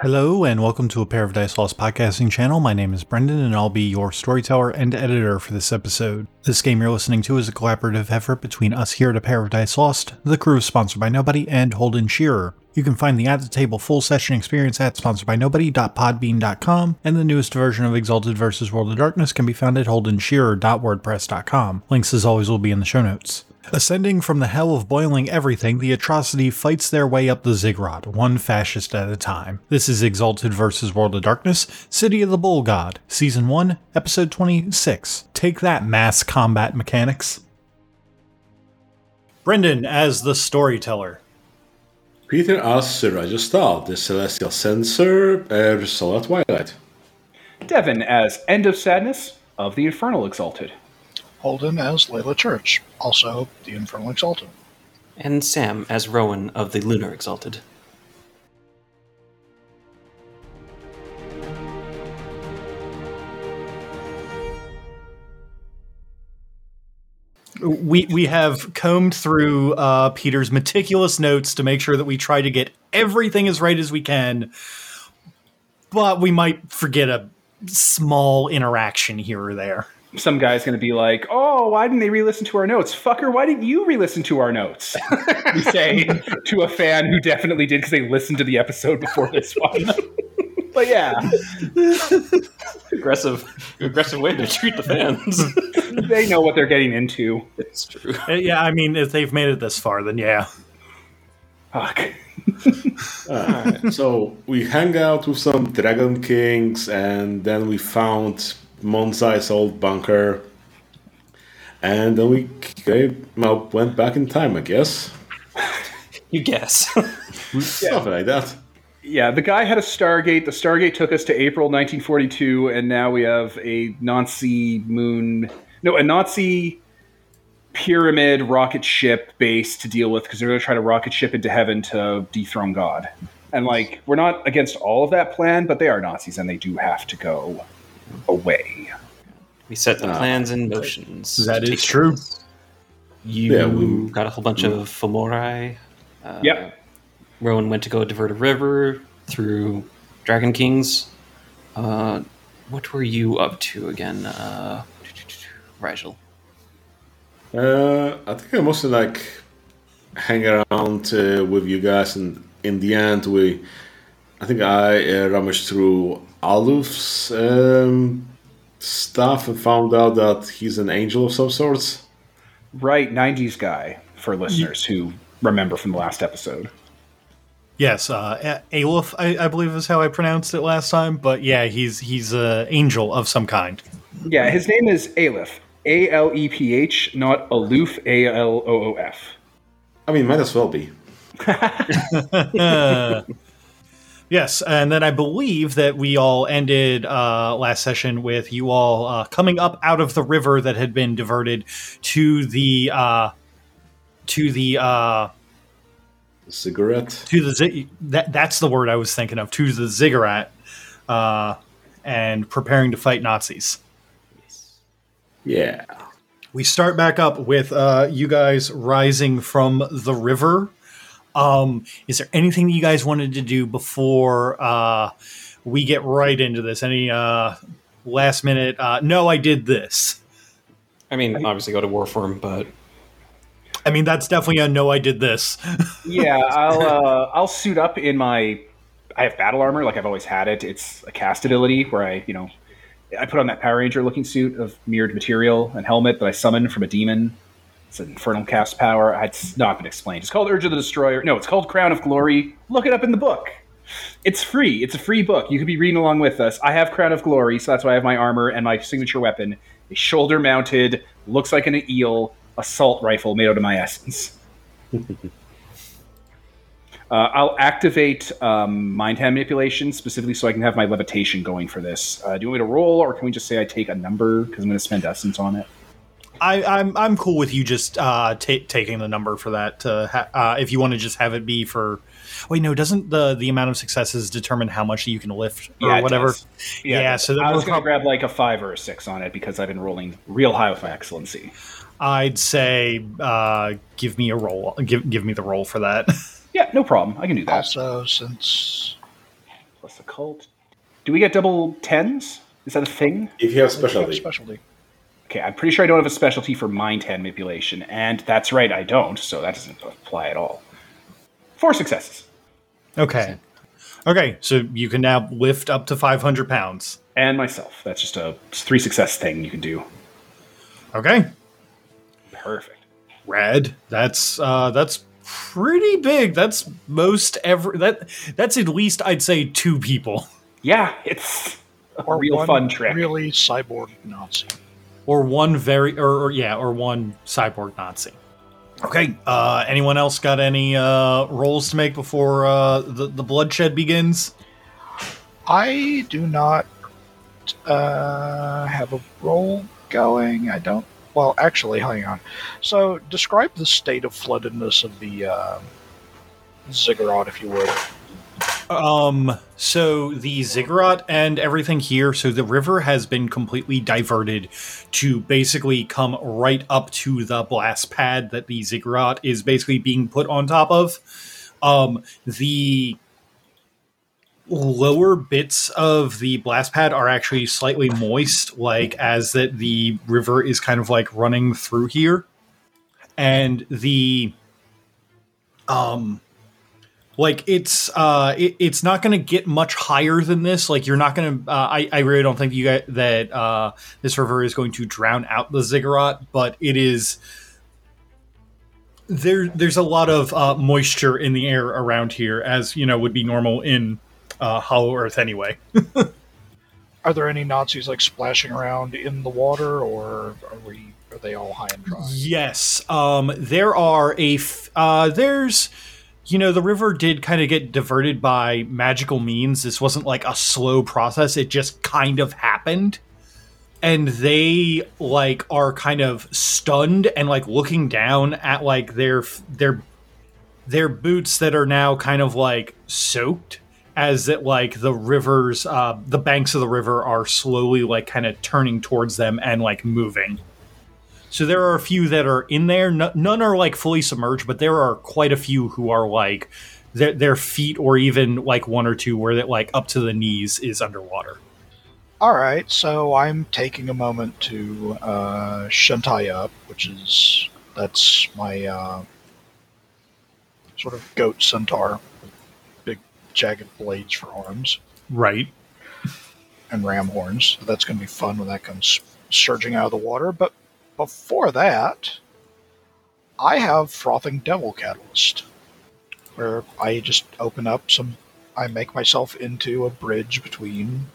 Hello, and welcome to a Dice Lost podcasting channel. My name is Brendan, and I'll be your storyteller and editor for this episode. This game you're listening to is a collaborative effort between us here at Dice Lost, the crew is sponsored by Nobody, and Holden Shearer. You can find the At the Table full session experience at sponsoredbynobody.podbean.com, and the newest version of Exalted vs. World of Darkness can be found at holdenshearer.wordpress.com. Links, as always, will be in the show notes. Ascending from the hell of boiling everything, the atrocity fights their way up the ziggurat, one fascist at a time. This is Exalted vs. World of Darkness, City of the Bull God, Season 1, Episode 26. Take that, mass combat mechanics. Brendan as the storyteller. Peter as Sir Rajastal, the Celestial Censor, Solar Twilight. Devin as End of Sadness of the Infernal Exalted. Holden as Layla Church, also the Infernal Exalted. and Sam as Rowan of the Lunar Exalted. We we have combed through uh, Peter's meticulous notes to make sure that we try to get everything as right as we can, but we might forget a small interaction here or there. Some guy's going to be like, "Oh, why didn't they re-listen to our notes, fucker? Why didn't you re-listen to our notes?" we say to a fan who definitely did because they listened to the episode before this one. but yeah, Aggressive, aggressive way to treat the fans. they know what they're getting into. it's true. Uh, Yeah, I mean, if they've made it this far, then yeah. Fuck. Uh, so we hang out with some Dragon Kings, and then we found Monzai's old bunker, and then we uh, well, went back in time, I guess. You guess. Something like that. Yeah, the guy had a Stargate. The Stargate took us to April 1942, and now we have a Nazi moon. No, a Nazi pyramid rocket ship base to deal with because they're going to try to rocket ship into heaven to dethrone God. And like, we're not against all of that plan, but they are Nazis, and they do have to go away. we set the plans in motions. That to is true. place. You Yeah, we, Got a whole bunch of Femorai. Uh, Yep. Rowan went to go divert a river through Dragon Kings. Uh, what were you up to again, uh, Rigel? uh, I think I mostly like hang around uh, with you guys, and in the end, we. I think I uh, rummaged through Aluf's um, stuff and found out that he's an angel of some sorts. Right, 90s guy for listeners who remember from the last episode. Yes, uh, A- Aleph, I, I believe is how I pronounced it last time. But yeah, he's he's a angel of some kind. Yeah, his name is Aleph. A L E P H, not Aloof, A L O O F. I mean, might as well be. Yes, and then I believe that we all ended uh, last session with you all uh, coming up out of the river that had been diverted to the uh, to the uh, Cigarette. to the zi- that that's the word I was thinking of to the ziggurat uh, and preparing to fight Nazis. Yeah. We start back up with uh, you guys rising from the river. Um, is there anything that you guys wanted to do before uh, we get right into this? Any uh, last minute? Uh, no, I did this. I mean, obviously go to Warform, but I mean, that's definitely a no. I did this. Yeah, I'll uh, I'll suit up in my. I have battle armor, like I've always had it. It's a cast ability where I, you know, I put on that Power Ranger looking suit of mirrored material and helmet that I summoned from a demon. It's an infernal cast power. It's not been explained. It's called Urge of the Destroyer. No, it's called Crown of Glory. Look it up in the book. It's free. It's a free book. You could be reading along with us. I have Crown of Glory, so that's why I have my armor and my signature weapon, a shoulder-mounted, looks like an eel assault rifle made out of my essence. Uh, I'll activate um, mind hand manipulation specifically so I can have my levitation going for this. Uh, do you want me to roll, or can we just say I take a number because I'm going to spend essence on it? I, I'm I'm cool with you just uh, ta taking the number for that. To ha- uh, if you want to just have it be for. Wait, no, doesn't the the amount of successes determine how much you can lift or it whatever? Yeah, Yeah, so then I was going to grab like a five or a six on it because I've been rolling real high with my excellency. I'd say uh, give me a roll. Give give me the roll for that. Yeah, no problem. I can do that. Also, since plus occult. Do we get double tens? Is that a thing? If you have If you have a specialty, specialty. Okay, I'm pretty sure I don't have a specialty for mind hand manipulation, and that's right, I don't, so that doesn't apply at all. Four successes. Okay. Okay, so you can now lift up to 500 pounds. And myself. That's just a three success thing you can do. Okay. Perfect. Red. That's uh that's pretty big. That's most ever that that's at least I'd say two people. Yeah, it's a Or real one fun trick. Really cyborg Nazi. Or one very or, or yeah, or one cyborg Nazi. Okay. Uh anyone else got any uh rolls to make before uh the, the bloodshed begins? I do not uh, have a roll going. I don't. Well, actually, hang on. So, describe the state of floodedness of the uh, ziggurat, if you would. Um, so the ziggurat and everything here, so the river has been completely diverted to basically come right up to the blast pad that the ziggurat is basically being put on top of. Um, the lower bits of the blast pad are actually slightly moist, like as that the river is kind of like running through here. And the um like it's uh it, it's not going to get much higher than this like you're not going to uh, I, I really don't think you guys that uh this river is going to drown out the ziggurat but it is there there's a lot of uh, moisture in the air around here as you know would be normal in uh, hollow earth anyway Are there any Nazis like splashing around in the water, or are we? Are they all high and dry? Yes, um, there are a f- uh, there's you know the river did kind of get diverted by magical means. This wasn't like a slow process; it just kind of happened, and they like are kind of stunned and like looking down at like their their their boots that are now kind of like soaked as that like the rivers uh the banks of the river are slowly like kind of turning towards them and like moving so there are a few that are in there. No, none are like fully submerged, but there are quite a few who are like their, their feet or even like one or two where that like up to the knees is underwater. All right, so I'm taking a moment to uh, Shentai up, which is that's my uh, sort of goat centaur, big jagged blades for arms Right. and ram horns. So that's going to be fun when that comes surging out of the water. But before that, I have frothing devil catalyst, where I just open up some. I make myself into a bridge between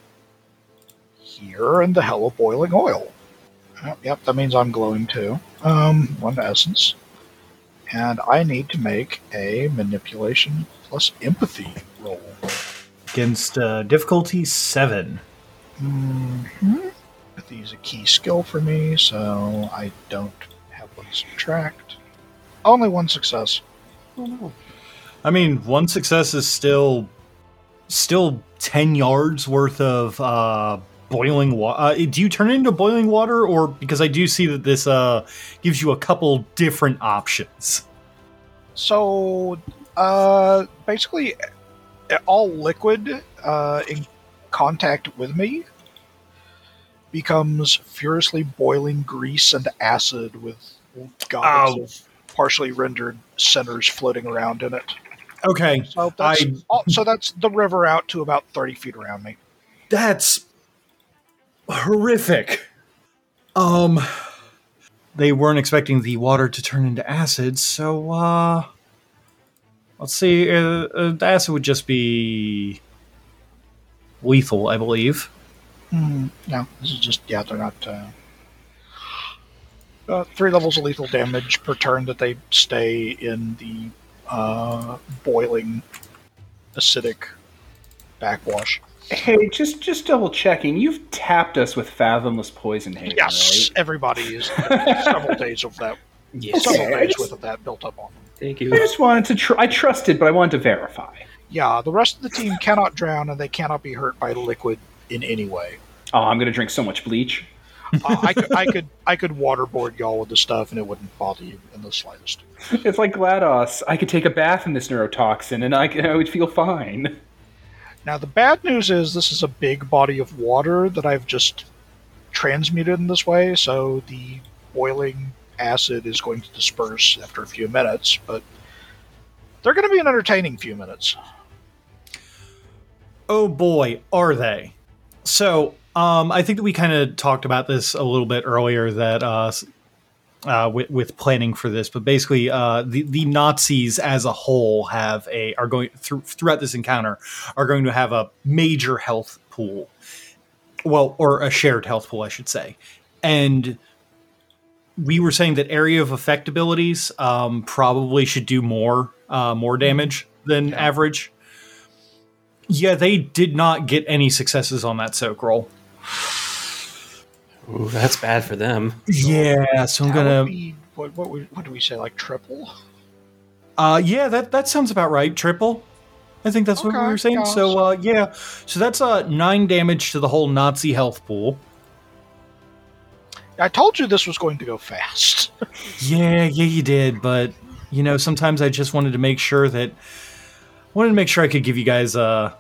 here and the hell of boiling oil. Yep, yep, that means I'm glowing too. Um, one essence. And I need to make a manipulation plus empathy roll. Against uh, difficulty seven. hmm Empathy is a key skill for me, so I don't have one subtract. Only one success. I mean, one success is still still ten yards worth of uh, boiling water. Uh, do you turn it into boiling water, or because I do see that this uh, gives you a couple different options? So, uh, basically, all liquid uh, in contact with me becomes furiously boiling grease and acid with Ow. of partially rendered centers floating around in it. Okay, So that's I- oh, so that's the river out to about thirty feet around me. That's horrific. Um they weren't expecting the water to turn into acid, so uh let's see uh, uh, the acid would just be lethal, I believe. Hmm, no, this is just yeah, they're not. Uh, uh, three levels of lethal damage per turn that they stay in the uh, boiling acidic backwash. Hey, just just double checking. You've tapped us with fathomless poison haze, Yes, everybody is several days of that, Yes. Okay. several days worth of that built up on them. Thank you. I just wanted to. Tr- I trusted, but I wanted to verify. Yeah, the rest of the team cannot drown and they cannot be hurt by liquid in any way. Oh, I'm gonna drink so much bleach. Uh, I could, I could, I could waterboard y'all with the stuff and it wouldn't bother you in the slightest. It's like GLaDOS. I could take a bath in this neurotoxin, and I, I would feel fine. Now, the bad news is this is a big body of water that I've just transmuted in this way, so the boiling acid is going to disperse after a few minutes, but they're going to be an entertaining few minutes. Oh boy, are they? So, um, I think that we kind of talked about this a little bit earlier that uh, uh, with, with planning for this, but basically, uh, the the Nazis as a whole have a are going through throughout this encounter are going to have a major health pool, well, or a shared health pool, I should say, and we were saying that area of effect abilities um, probably should do more uh, more damage than average. Yeah, they did not get any successes on that soak roll. Ooh, that's bad for them. Yeah, so I'm That gonna. be, what, what, would- what do we say, like triple? Uh, yeah, that that sounds about right. Triple. I think that's what we were saying. yeah, So, uh, yeah, so that's uh nine damage to the whole Nazi health pool. I told you this was going to go fast. Yeah, yeah, you did, but you know, sometimes I just wanted to make sure that wanted to make sure I could give you guys a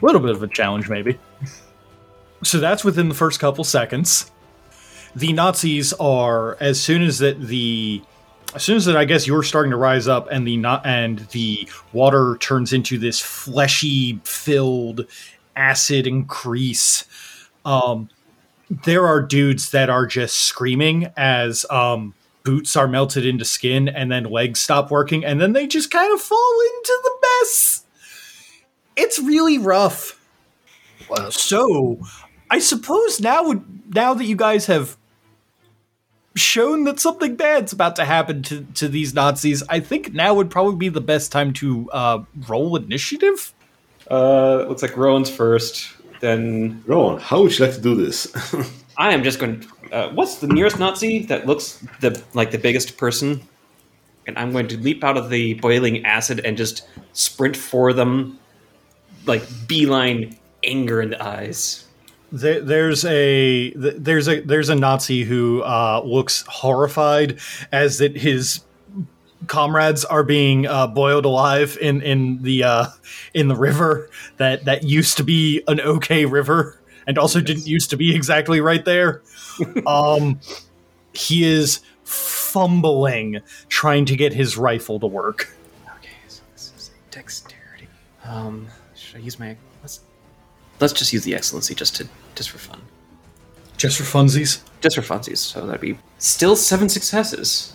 little bit of a challenge, maybe. So that's within the first couple seconds. The Nazis are as soon as that the as soon as that I guess you're starting to rise up and the not and the water turns into this fleshy filled acid increase. Um, there are dudes that are just screaming as um, boots are melted into skin and then legs stop working and then they just kind of fall into the mess. It's really rough. So, I suppose now now that you guys have shown that something bad's about to happen to, to these Nazis, I think now would probably be the best time to uh, roll initiative. Uh, looks like Rowan's first. Then Rowan, how would you like to do this? I am just going. Uh, what's the nearest Nazi that looks the like the biggest person? And I'm going to leap out of the boiling acid and just sprint for them, like beeline anger in the eyes. There, there's a there's a there's a Nazi who uh, looks horrified as that his comrades are being uh, boiled alive in in the uh, in the river that that used to be an okay river and also didn't used to be exactly right there. um, he is fumbling trying to get his rifle to work. Okay, so this is dexterity. Um, should I use my? Let's let's just use the excellency just to just for fun, Just for funsies. just for funsies. So that'd be still seven successes.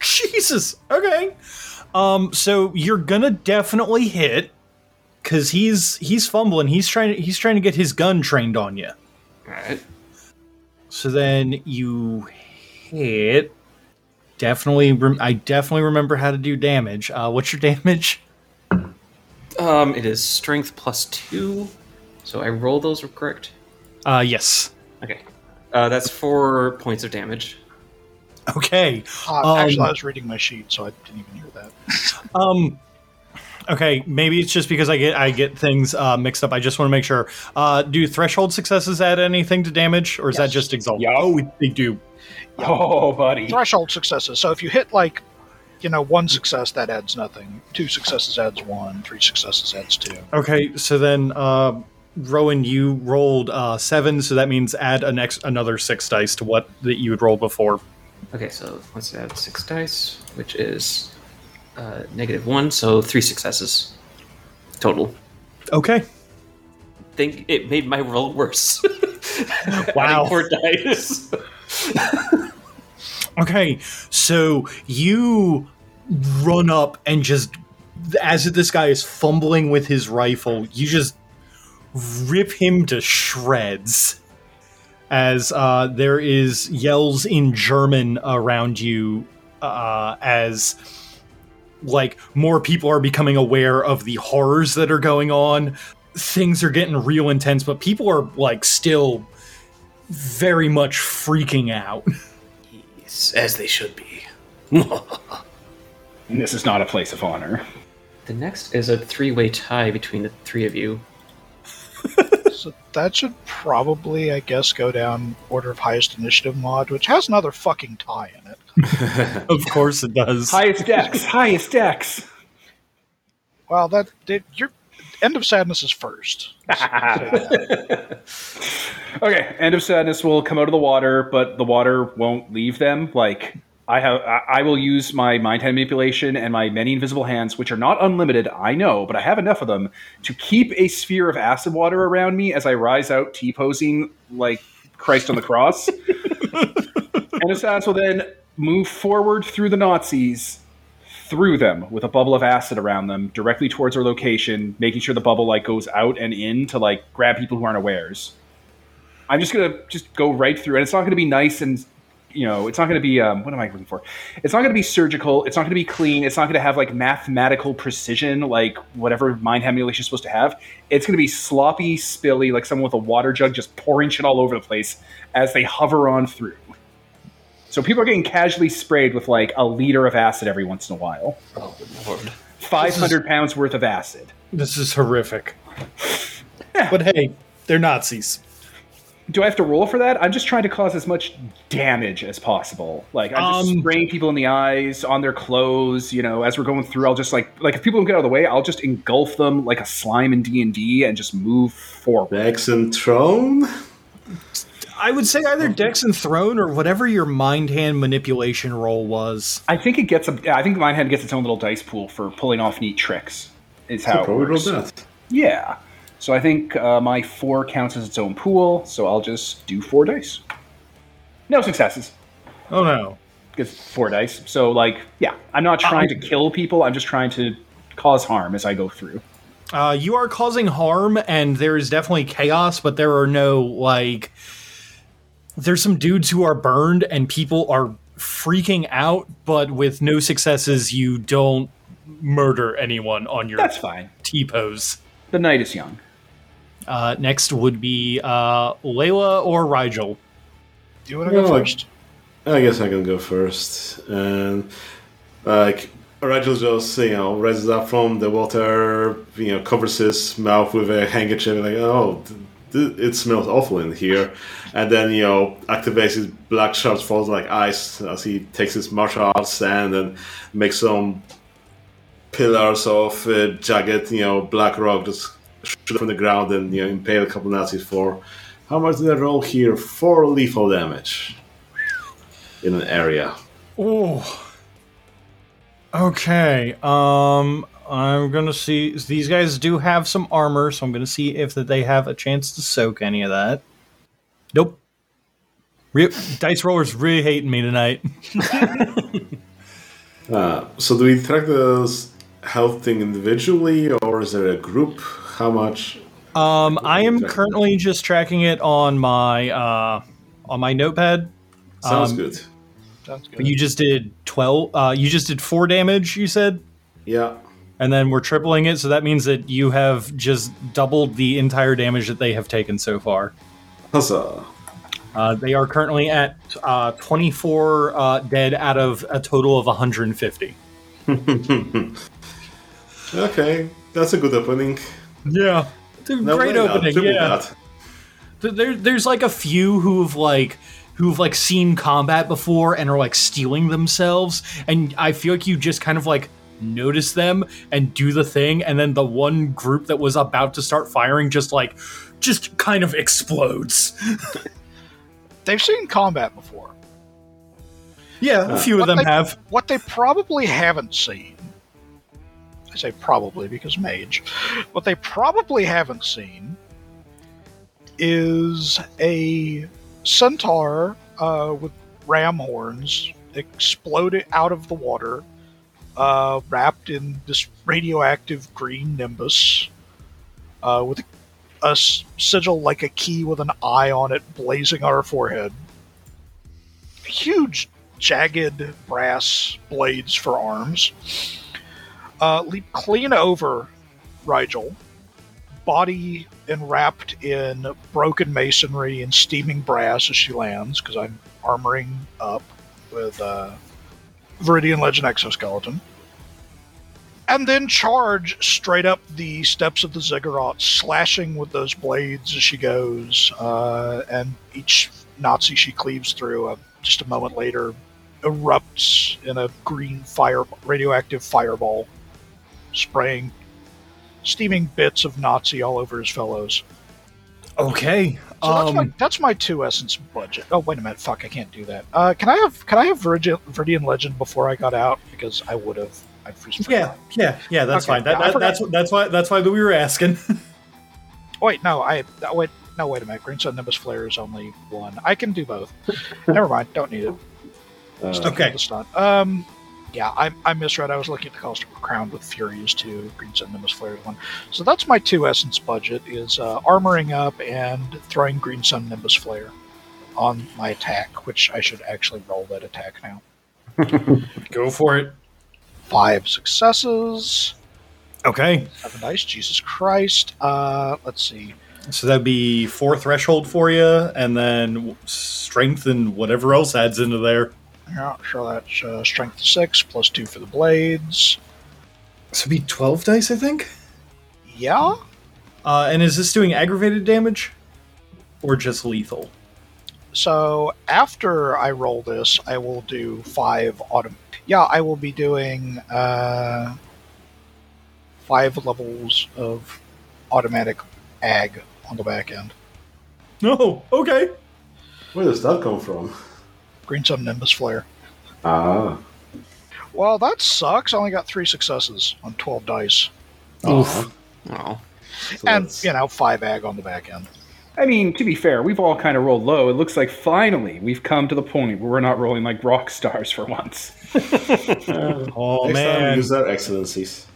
Jesus. Okay. Um. So you're gonna definitely hit because he's he's fumbling. He's trying to he's trying to get his gun trained on you. All right. So then you hit. Definitely, rem- I definitely remember how to do damage. Uh, what's your damage? Um, it is strength plus two. So I roll those correct. Uh, yes. Okay. Uh, that's four points of damage. Okay. Uh, actually, Um, I was reading my sheet, so I didn't even hear that. Um. Okay, maybe it's just because I get I get things uh, mixed up. I just want to make sure. Uh, do threshold successes add anything to damage, or is that just exalt? Yeah. Oh, they do. Oh, buddy. Threshold successes. So if you hit like, you know, one success, that adds nothing. Two successes adds one. Three successes adds two. Okay, so then uh, Rowan, you rolled uh, seven, so that means add an ex- another six dice to what that you had rolled before. Okay, so let's add six dice, which is uh, negative one, so three successes total. Okay. Think it made my roll worse. Wow. Four dice. Okay, so you run up and just, as this guy is fumbling with his rifle, you just rip him to shreds. As uh, there is yells in German around you, uh, as like more people are becoming aware of the horrors that are going on. Things are getting real intense, but people are like still very much freaking out. Yes, as they should be. This is not a place of honor. The next is a three-way tie between the three of you. So that should probably, I guess, go down order of highest initiative mod, which has another fucking tie in it. Of course it does. Highest dex. highest dex. Well, that did you're End of Sadness is first. okay, end of sadness will come out of the water, but the water won't leave them. Like I have, I, I will use my mind hand manipulation and my many invisible hands, which are not unlimited. I know, but I have enough of them to keep a sphere of acid water around me as I rise out, t posing like Christ on the cross. and Assassin will then move forward through the Nazis, through them with a bubble of acid around them, directly towards our location, making sure the bubble like goes out and in to like grab people who aren't awares. I'm just gonna just go right through, and it's not gonna be nice and you know, it's not going to be um, what am I looking for? It's not going to be surgical. It's not going to be clean. It's not going to have like mathematical precision, like whatever mind emulation is supposed to have. It's going to be sloppy, spilly, like someone with a water jug just pouring shit all over the place as they hover on through. So people are getting casually sprayed with like a liter of acid every once in a while. Oh, Lord. Five hundred pounds worth of acid. This is horrific. But hey, they're Nazis. Do I have to roll for that? I'm just trying to cause as much damage as possible. Like I'm just Um, spraying people in the eyes, on their clothes. You know, as we're going through, I'll just like like if people don't get out of the way, I'll just engulf them like a slime in D and D and just move forward. Dex and Thrown? I would say either Dex and Thrown or whatever your mind hand manipulation roll was. I think it gets a. I think Mind Hand gets its own little dice pool for pulling off neat tricks. Is how it Probably roll works. that. Yeah. So I think uh, my four counts as its own pool. So I'll just do four dice. No successes. Oh no. Gets four dice. So like, yeah, I'm not trying to kill people. I'm just trying to cause harm as I go through. Uh, you are causing harm, and there is definitely chaos, but there are no like. There's some dudes who are burned, and people are freaking out, but with no successes, you don't murder anyone on your That's fine. T pose. The night is young. Uh, next would be uh, Layla or Rigel. Do you want to go first? I guess I can go first. And like Rigel just you know rises up from the water, you know, covers his mouth with a handkerchief, and like oh, th- th- it smells awful in here, and then you know activates his black shards falls like ice as he takes his martial arts stand and makes some pillars of uh, jagged, you know, black rock just shoot from the ground and you know impale a couple Nazis for. How much did I roll here? Four lethal damage in an area. Oh. Okay. Um I'm gonna see these guys do have some armor, so I'm gonna see if that they have a chance to soak any of that. Nope. Re- dice rollers really hating me tonight. Uh, so do we track this health thing individually, or is there a group? How much? Um, I am currently just tracking it on my uh on my notepad. Sounds Um, good. Sounds good. You just did twelve. Uh, you just did four damage. You said. Yeah. And then we're tripling it, so that means that you have just doubled the entire damage that they have taken so far. Huzzah. Uh, they are currently at uh, 24 uh, dead out of a total of 150. Okay, that's a good opening. Yeah, No great not. opening. Yeah. There, there's like a few who've like who've like seen combat before and are like steeling themselves, and I feel like you just kind of like notice them and do the thing, and then the one group that was about to start firing just like just kind of explodes. They've seen combat before. Yeah, a few of them they- have. What they probably haven't seen, I say probably because mage, what they probably haven't seen is a centaur uh, with ram horns exploded out of the water, uh, wrapped in this radioactive green nimbus, uh, with a sigil like a key with an eye on it blazing on her forehead. Huge jagged brass blades for arms. Uh, leap clean over Rigel, body enwrapped in broken masonry and steaming brass as she lands, because I'm armoring up with uh, Viridian Legend exoskeleton. And then charge straight up the steps of the ziggurat, slashing with those blades as she goes. Uh, and each Nazi she cleaves through, uh, just a moment later, erupts in a green fire, radioactive fireball, spraying steaming bits of Nazi all over his fellows. Okay. So that's my Um, that's my two essence budget. Oh wait a minute, fuck, I can't do that. Uh, can I have can I have Viridian, Viridian Legend before I got out because I would have. I freeze yeah, yeah, yeah. That's Okay, fine. That, I that, that's that's why that's why we were asking. Wait, no, I wait no wait a minute. Green Sun Nimbus Flare is only one. I can do both. Never mind, don't need it. Uh, Stick Okay. the stun. Um, yeah, I, I misread. I was looking at the cost of Crowned with Furies too. Green Sun Nimbus Flare is one. So that's my two essence budget: is uh, armoring up and throwing Green Sun Nimbus Flare on my attack, which I should actually roll that attack now. Go for it. Five successes. Okay. Seven dice. Jesus Christ. Uh, let's see. So that'd be four threshold for you, and then strength and whatever else adds into there. Yeah, sure. That's uh, strength six plus two for the blades. So it'd be twelve dice, I think. Yeah. Uh, and is this doing aggravated damage, or just lethal? So after I roll this, I will do five autom. Yeah, I will be doing uh, five levels of automatic ag on the back end. No. Okay. Where does that come from? Green Sun Nimbus Flare. Ah. Well, that sucks. I only got three successes on twelve dice, Oof. Oh, and you know five ag on the back end. I mean, to be fair, we've all kind of rolled low. It looks like finally we've come to the point where we're not rolling like rock stars for once. Oh Next time man, use their excellencies.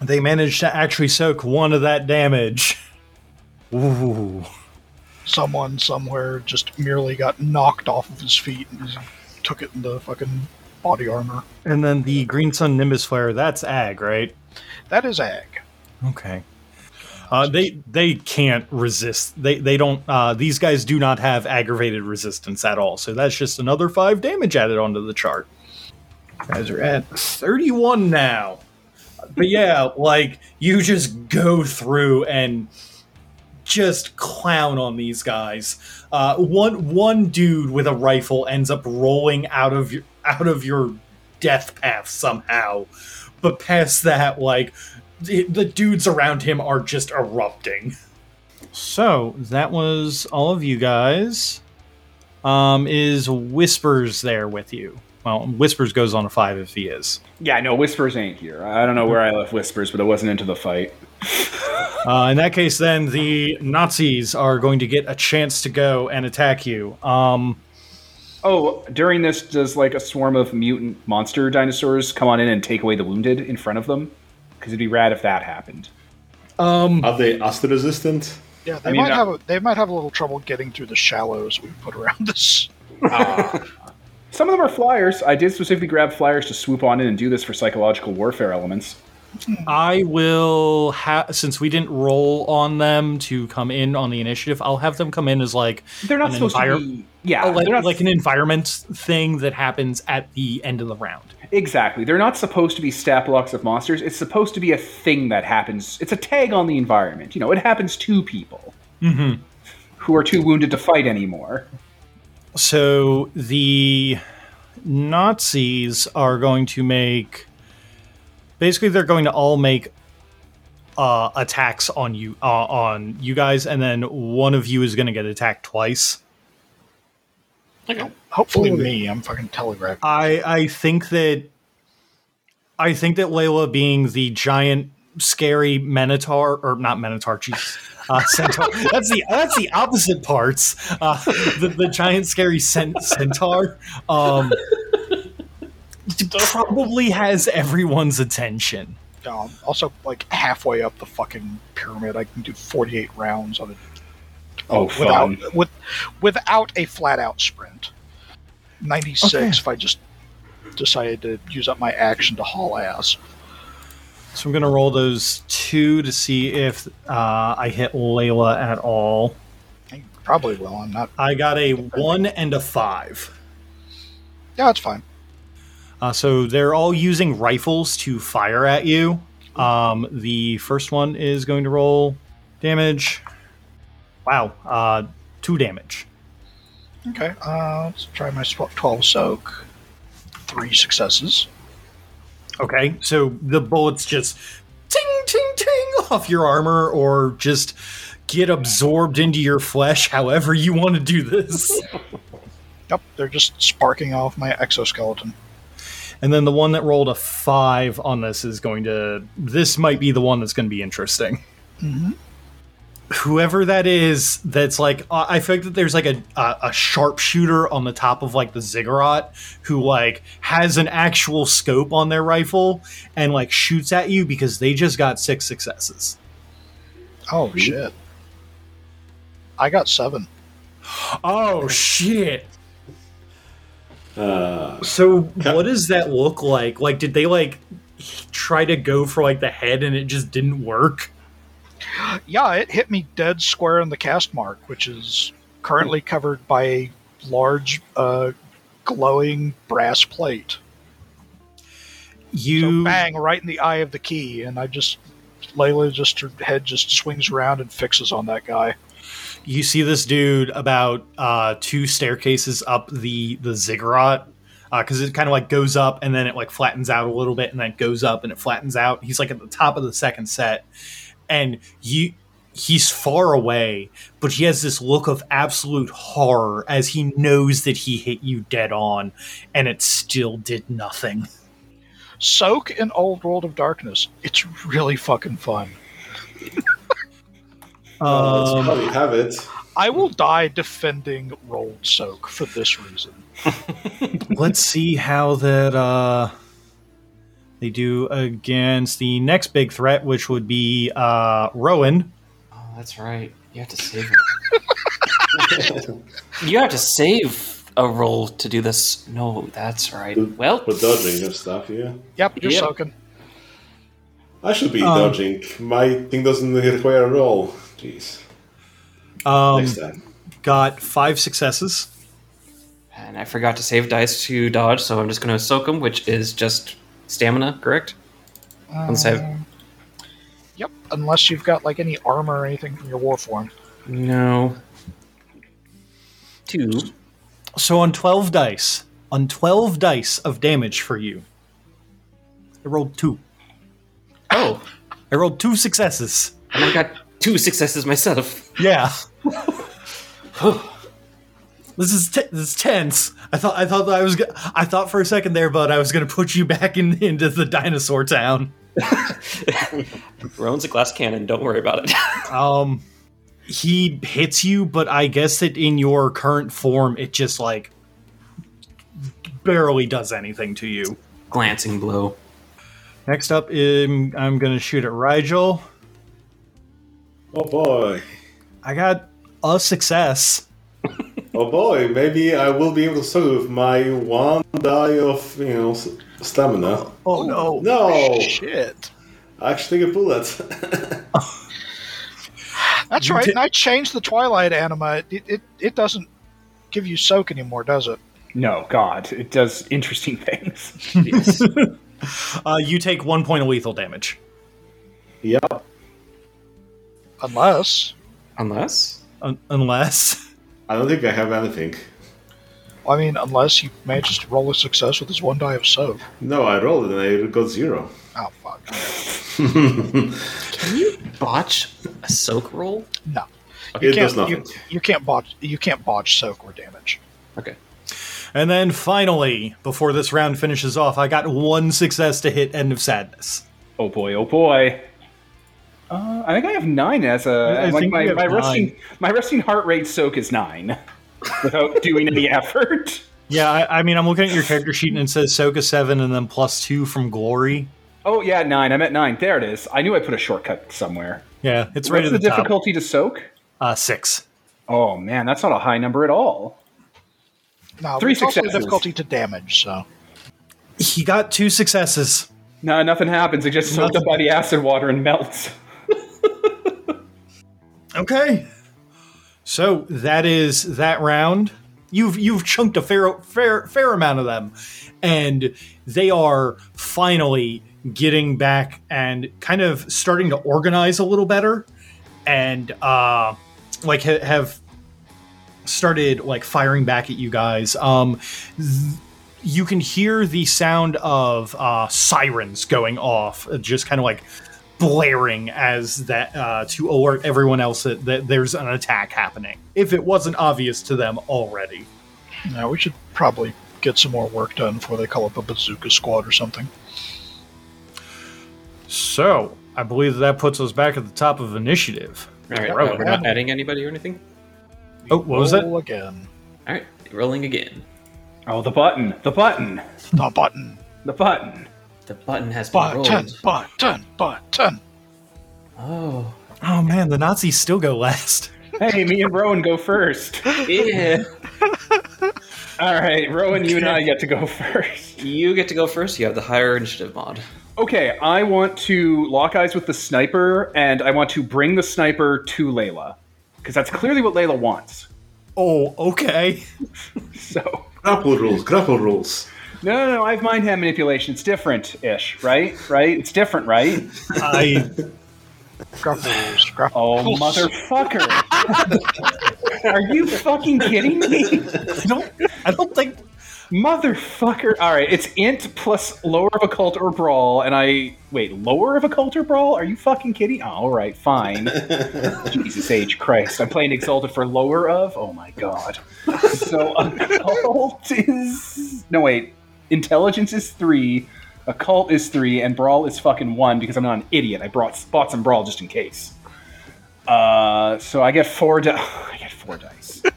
they managed to actually soak one of that damage. Ooh. Someone somewhere just merely got knocked off of his feet and he took it in the fucking body armor. And then the Green Sun Nimbus Flare, that's ag, right? That is ag. Okay. Uh, they they can't resist. They they don't. Uh, these guys do not have aggravated resistance at all. So that's just another five damage added onto the chart. guys are at thirty one now. But yeah, like you just go through and just clown on these guys. Uh, one one dude with a rifle ends up rolling out of your out of your death path somehow. But past that, like the, the dudes around him are just erupting. So that was all of you guys. Um, is Whispers there with you? Well, Whispers goes on a five if he is. Yeah, I know Whispers ain't here. I don't know where I left Whispers, but it wasn't into the fight. Uh, in that case, then the Nazis are going to get a chance to go and attack you. Um, Oh, during this, does like a swarm of mutant monster dinosaurs come on in and take away the wounded in front of them? Because it'd be rad if that happened. um, Are they acid resistant? Yeah, they I mean, might uh, have a, they might have a little trouble getting through the shallows we put around this. Some of them are flyers. I did specifically grab flyers to swoop on in and do this for psychological warfare elements. I will have since we didn't roll on them to come in on the initiative. I'll have them come in as like They're not An supposed envir- to be. Yeah, like, not, like an environment thing that happens at the end of the round. Exactly. They're not supposed to be stat blocks of monsters. It's supposed to be a thing that happens. It's a tag on the environment. You know, it happens to people Mm-hmm. who are too wounded to fight anymore. So the Nazis are going to make. Basically, they're going to all make uh, attacks on you uh, on you guys, and then one of you is going to get attacked twice. Okay. Hopefully, Holy- me. I'm fucking telegraphed. I I think that I think that Layla being the giant scary Minotaur or not Minotaur, jeez. Uh, centaur. That's the that's the opposite parts. Uh, the, the giant scary cent- centaur um, probably has everyone's attention. Um, also, like halfway up the fucking pyramid, I can do 48 rounds on it Oh, without fun. with without a flat out sprint. 96 Okay. if I just decided to use up my action to haul ass. So I'm gonna roll those two to see if uh, I hit Layla at all. I probably will. I'm not. I got a one and a five. Yeah, that's fine. Uh, so they're all using rifles to fire at you. Um, the first one is going to roll damage. Wow, uh, two damage. Okay, uh, let's try my sw- 12 soak. Three successes. Okay, so the bullets just ting ting ting off your armor or just get absorbed into your flesh however you want to do this. Yep, they're just sparking off my exoskeleton. And then the one that rolled a 5 on this is going to this might be the one that's going to be interesting. Whoever that is, that's like uh, I feel like that there's like a, a a sharpshooter on the top of like the ziggurat who like has an actual scope on their rifle and like shoots at you because they just got six successes. Oh shit! I got seven. Oh shit! Uh, So what does that look like? Like, did they like try to go for like the head and it just didn't work? Yeah, it hit me dead square in the cast mark, which is currently covered by a large, uh, glowing brass plate. You So bang right in the eye of the key, and I just Layla just her head just swings around and fixes on that guy. you see this dude about uh, two staircases up the the ziggurat because it kind of like goes up and then it like flattens out a little bit and then it goes up and it flattens out. He's like at the top of the second set, and you he's far away, but he has this look of absolute horror as he knows that he hit you dead on, and it still did nothing. Soak in Old World of Darkness. It's really fucking fun. uh, that's Um, how you have it. I will die defending Rolled Soak for this reason. let's see how that uh they do against the next big threat which would be uh rowan Oh, that's right. You have to save it. you have to save a roll to do this. No, that's right. Well, For dodging and stuff, yeah. Yep, you're Yep. soaking. I should be Um, dodging. My thing doesn't require a roll. Jeez. um Next time. got five successes and I forgot to save dice to dodge, so I'm just going to soak them, which is just stamina, correct? On save. Um, Yep, unless you've got like any armor or anything from your war form. No. Two. so on 12 dice on 12 dice of damage for you i rolled two Oh, i rolled two successes and I got two successes myself. yeah this is t- this is tense i thought i thought that i was go- i thought for a second there but i was gonna put you back in into the dinosaur town Rowan's a glass cannon. Don't worry about it. Um, he hits you, but I guess that in your current form, it just like barely does anything to you. Glancing blow. Next up, um, I'm gonna shoot at Rigel. Oh boy. I got a success. Oh boy, maybe I will be able to solve my one die of, you know, s- stamina. Oh no! No! Shit. I actually take a bullet. That's You right. ta- and I changed the Twilight anima. It, it it doesn't give you soak anymore, does it? No, God, it does interesting things. Uh, you take one point of lethal damage. yep. Unless, Unless. Un- unless I don't think I have anything. I mean, unless he manages to roll a success with his one die of soak. No, I rolled and I got zero. Oh fuck. Can you botch a soak roll? No, It you does can't. You, nothing. you can't botch. You can't botch soak or damage. Okay. And then finally, before this round finishes off, I got one success to hit End of Sadness. oh boy, oh boy. Uh, I think I have nine as a I like think my, you my nine. resting my resting heart rate soak is nine without doing any effort. Yeah, I, I mean, I'm looking at your character sheet and it says Soka 7 and then plus 2 from Glory. Oh yeah, nine. I'm at nine. There it is. I knew I put a shortcut somewhere. Yeah, it's right What's at the the, top. difficulty to soak? Uh, 6. Oh man, that's not a high number at all. No, Three it's successes. difficulty to damage. So He got two successes. No, nothing happens. It just soaked up by the acid water and melts. Okay. So that is that round. You've you've chunked a fair fair fair amount of them, and they are finally getting back and kind of starting to organize a little better, and uh, like ha- have started like firing back at you guys. Um, th- you can hear the sound of uh, sirens going off, just kind of like blaring as that uh, to alert everyone else that, that there's an attack happening. If it wasn't obvious to them already. Now we should probably get some more work done before they call up a bazooka squad or something. So I believe that puts us back at the top of initiative. All right, Right, uh, we're not adding anybody or anything. Oh, what was that? Roll again. All right, rolling again. Oh, the button, the button, The button. the button. The button has been Button. rolled. Button. Button. Oh, Oh man, the Nazis still go last. Hey, me and Rowan go first. yeah. All right, Rowan, you and I get to go first. you get to go first. You have the higher initiative mod. Okay, I want to lock eyes with the sniper, and I want to bring the sniper to Layla. Because that's clearly what Layla wants. Oh, okay. So, Grapple rules, grapple rules. No, no, no, I have mind hand manipulation. It's different ish, right? Right? It's different, right? I rules. Oh, motherfucker. Are you fucking kidding me? I don't I don't think Motherfucker. All right, it's int plus lower of occult or brawl, and I wait, lower of occult or brawl? Are you fucking kidding? Oh, all right, fine. Jesus H Christ, I'm playing exalted for lower of. Oh my god. So occult is no wait, intelligence is three, occult is three, and brawl is fucking one because I'm not an idiot. I brought bought some brawl just in case. Uh, so I get four. Di- I get four dice.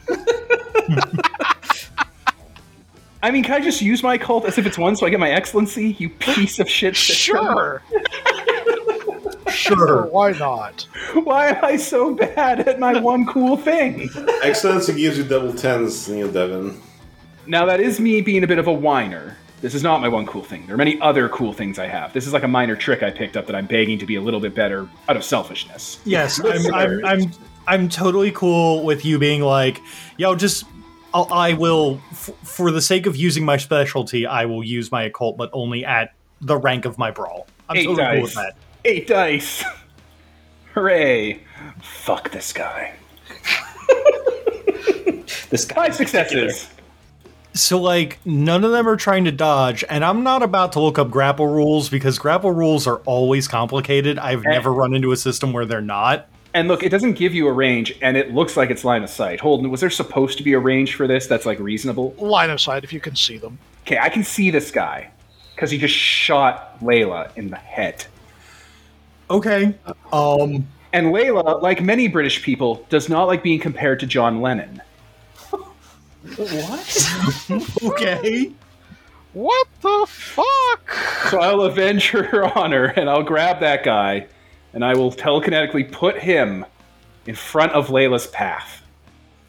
I mean, can I just use my cult as if it's one so I get my excellency? You piece of shit. system? Sure. sure. Why not? Why am I so bad at my one cool thing? Excellency gives you double tens, Neil Devin. Now, that is me being a bit of a whiner. This is not my one cool thing. There are many other cool things I have. This is like a minor trick I picked up that I'm begging to be a little bit better out of selfishness. Yes, I'm, I'm I'm I'm totally cool with you being like, yo, just I'll, I will f- for the sake of using my specialty, I will use my occult, but only at the rank of my brawl. I'm Eight totally cool with that. Eight dice. Hooray. Fuck this guy. This guy Five in particular. successes. So like none of them are trying to dodge, and I'm not about to look up grapple rules because grapple rules are always complicated. I've never run into a system where they're not. And look, it doesn't give you a range, and it looks like it's line of sight. Holden, was there supposed to be a range for this that's like reasonable? Line of sight if you can see them. Okay, I can see this guy because he just shot Layla in the head. Okay. Um. And Layla, like many British people, does not like being compared to John Lennon. Okay. What the fuck? So I'll avenge her honor, and I'll grab that guy, and I will telekinetically put him in front of Layla's path.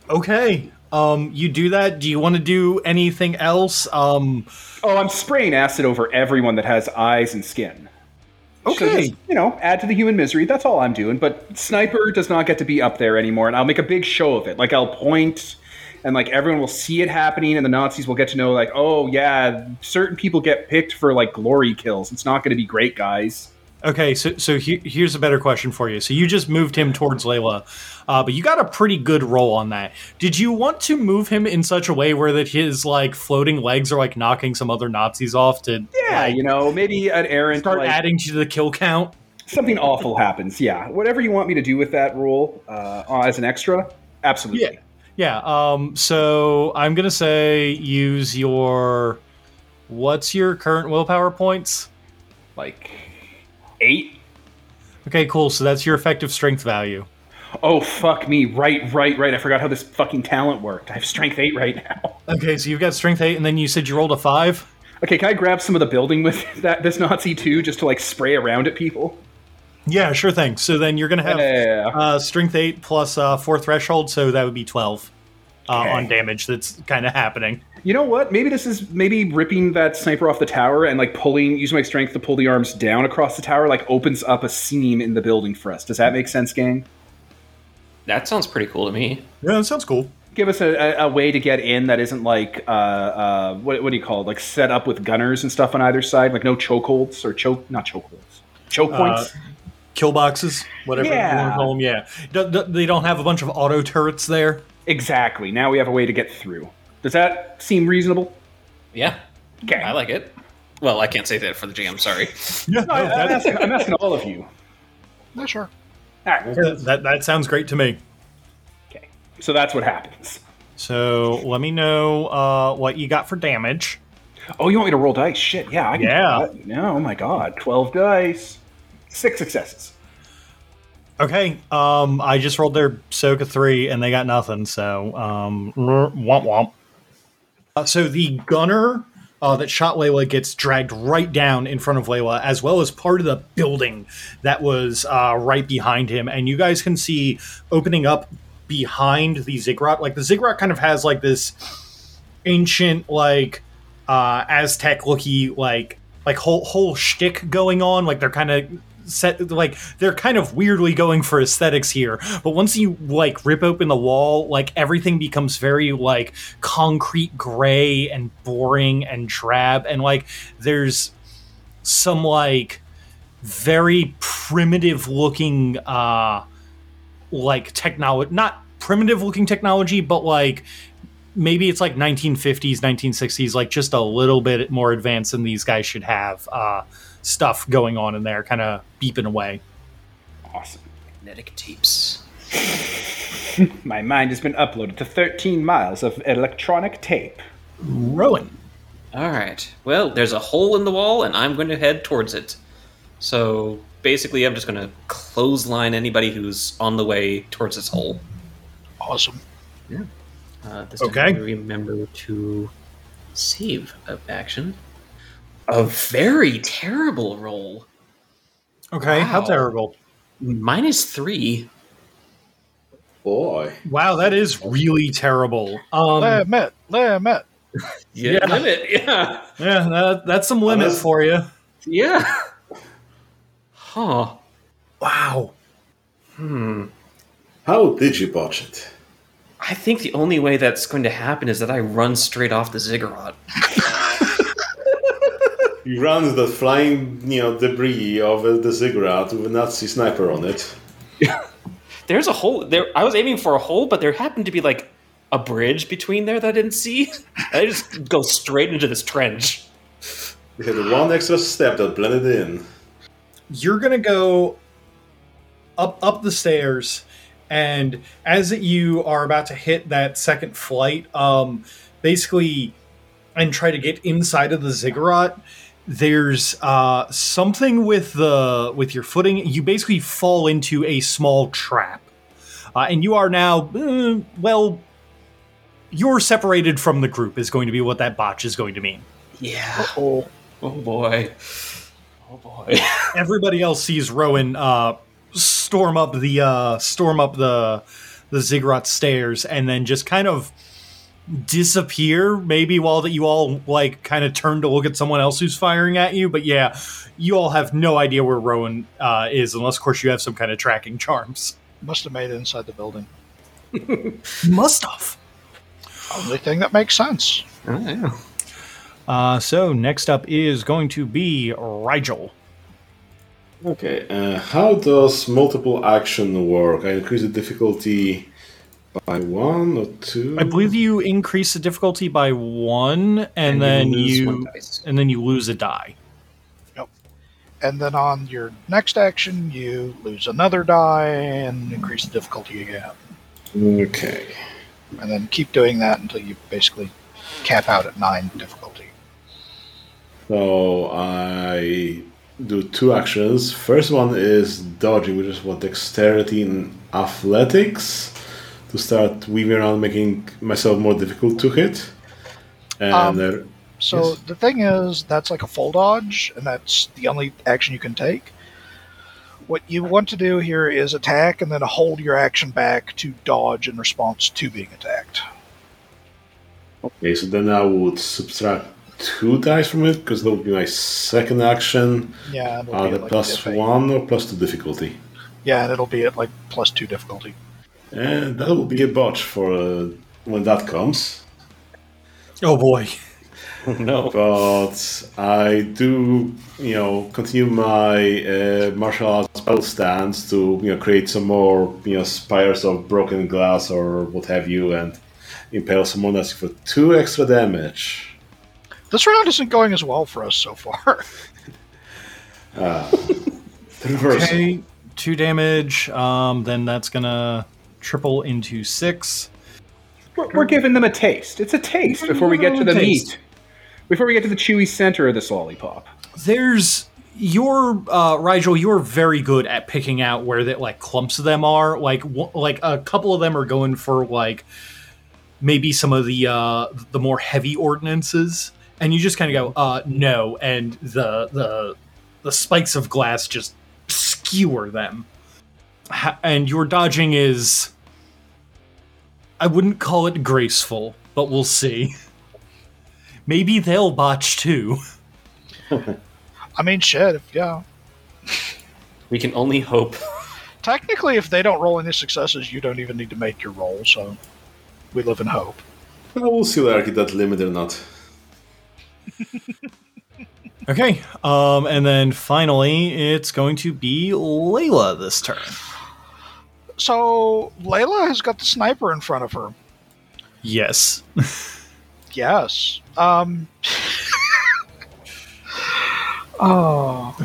Okay. Um. You do that. Do you want to do anything else? Um. Oh, I'm spraying acid over everyone that has eyes and skin. Okay. just, you know, add to the human misery. That's all I'm doing. But Sniper does not get to be up there anymore, and I'll make a big show of it. Like I'll point, and like everyone will see it happening, and the Nazis will get to know, like, oh yeah, certain people get picked for like glory kills. It's not going to be great, guys. Okay, so so he, here's a better question for you. So you just moved him towards Layla, uh, but you got a pretty good roll on that. Did you want to move him in such a way where that his like floating legs are like knocking some other Nazis off to Yeah, like, you know, maybe an errant start like, adding to the kill count? something awful happens. Yeah, whatever you want me to do with that rule uh, as an extra, absolutely. Yeah. Yeah. Um. So I'm gonna say use your. What's your current willpower points? Like eight. Okay, cool. So that's your effective strength value. Oh fuck me! Right, right, right. I forgot how this fucking talent worked. I have strength eight right now. Okay, so you've got strength eight, and then you said you rolled a five. Okay, can I grab some of the building with that this Nazi too, just to like spray around at people? Yeah, sure thing. So then you're gonna have Yeah. uh, strength eight plus uh, four threshold, so that would be twelve uh, Okay. on damage. That's kind of happening. You know what? Maybe this is maybe ripping that sniper off the tower and like pulling, using my strength to pull the arms down across the tower, like opens up a seam in the building for us. Does that make sense, gang? That sounds pretty cool to me. Yeah, that sounds cool. Give us a, a, a way to get in that isn't like uh, uh, what, what do you call it? Like set up with gunners and stuff on either side, like no chokeholds or choke, not chokeholds, choke points. Kill boxes, whatever you want Yeah. to call them. Yeah, D- d- they don't have a bunch of auto turrets there. exactly. Now we have a way to get through. Does that seem reasonable? Yeah, Okay. I like it. Well, I can't say that for the GM. Sorry. Yeah, No, I- I'm, asking, I'm asking all of you. Yeah, sure. All right. Yeah, that that sounds great to me. Okay. So that's what happens. So let me know uh, what you got for damage. Oh, you want me to roll dice? Shit. Yeah. I can Yeah. No. Oh my god. Twelve dice. Six successes. Okay, um, I just rolled their Soka three and they got nothing. So um, womp womp. Uh, so the gunner uh, that shot Layla gets dragged right down in front of Layla, as well as part of the building that was uh, right behind him. And you guys can see opening up behind the ziggurat. Like the ziggurat kind of has like this ancient, like uh, Aztec looky, like like whole whole shtick going on. Like they're kind of set like they're kind of weirdly going for aesthetics here but once you like rip open the wall like everything becomes very like concrete gray and boring and drab and like there's some like very primitive looking uh like technology not primitive looking technology but like maybe it's like 1950s 1960s like just a little bit more advanced than these guys should have uh stuff going on in there kind of beeping away Awesome. Magnetic tapes. My mind has been uploaded to 13 miles of electronic tape. rowan All right. Well, there's a hole in the wall, and I'm going to head towards it. So basically, I'm just going to clothesline anybody who's on the way towards this hole. Awesome. Uh, this time Okay. I remember to save of action. A very terrible roll. okay how terrible Minus three. Boy. wow that is really terrible um limit, limit. Yeah. Yeah. Limit. Yeah. yeah that, that's some limit Unless- for you Yeah. Huh. wow Hmm. How did you botch it? I think the only way that's going to happen is that I run straight off the ziggurat. You ran the flying, you know, debris of uh, the ziggurat with a Nazi sniper on it. There's a hole there. I was aiming for a hole, but there happened to be like a bridge between there that I didn't see. I just go straight into this trench. You had one extra step that blended in. you're gonna go up up the stairs and as you are about to hit that second flight um basically and try to get inside of the ziggurat there's uh something with the with your footing you basically fall into a small trap uh, and you are now uh, well you're separated from the group is going to be what that botch is going to mean Yeah. Oh, Oh boy. Oh boy. everybody else sees Rowan uh, storm up the uh, storm up the the ziggurat stairs and then just kind of disappear. Maybe while that you all like kind of turn to look at someone else who's firing at you. But yeah, you all have no idea where Rowan uh, is, unless of course you have some kind of tracking charms. must have made it inside the building. Must have. Only thing that makes sense. Oh, yeah. Uh, so next up is going to be Rigel. Okay, uh, how does multiple action work? I increase the difficulty by one or two. I believe you increase the difficulty by one, and, then lose you one dice. and then you lose a die. And then on your next action, you lose another die and increase the difficulty again. Okay. And then keep doing that until you basically cap out at nine difficulty. So I do two actions. First one is dodging, which is what dexterity and athletics to start weaving around, making myself more difficult to hit. And Um, there- So Yes. the thing is, that's like a full dodge, and that's the only action you can take. What you want to do here is attack and then hold your action back to dodge in response to being attacked. okay, so then I would subtract two dice from it because that would be my second action. Yeah, and it'll Are be the like, plus one or plus two difficulty? Yeah, and it'll be at like plus two difficulty. And that will be a botch for uh, when that comes. Oh boy. no. but I do, you know, continue my uh, martial arts battle stance to, you know, create some more, you know, spires of broken glass or what have you, and impale someone else for two extra damage. This round isn't going as well for us so far. The reversal. Okay. two damage. Um, then that's gonna triple into six. We're, we're giving them a taste. It's a taste before we get to the meat. Before we get to the chewy center of this lollipop. There's your uh, Rigel. You're very good at picking out where that like clumps of them are. Like w- like a couple of them are going for like maybe some of the uh, the more heavy ordinances, and you just kind of go uh, no, and the the the spikes of glass just skewer them, and your dodging is. I wouldn't call it graceful, but we'll see. Maybe they'll botch too. I mean, shit. If yeah, We can only hope. technically, if they don't roll any successes, you don't even need to make your roll. So we live in hope. Well, we'll see whether I get that limit or not. Okay, um, and then finally, it's going to be Layla this turn. So Layla has got the sniper in front of her. Yes. Yes. Um. oh.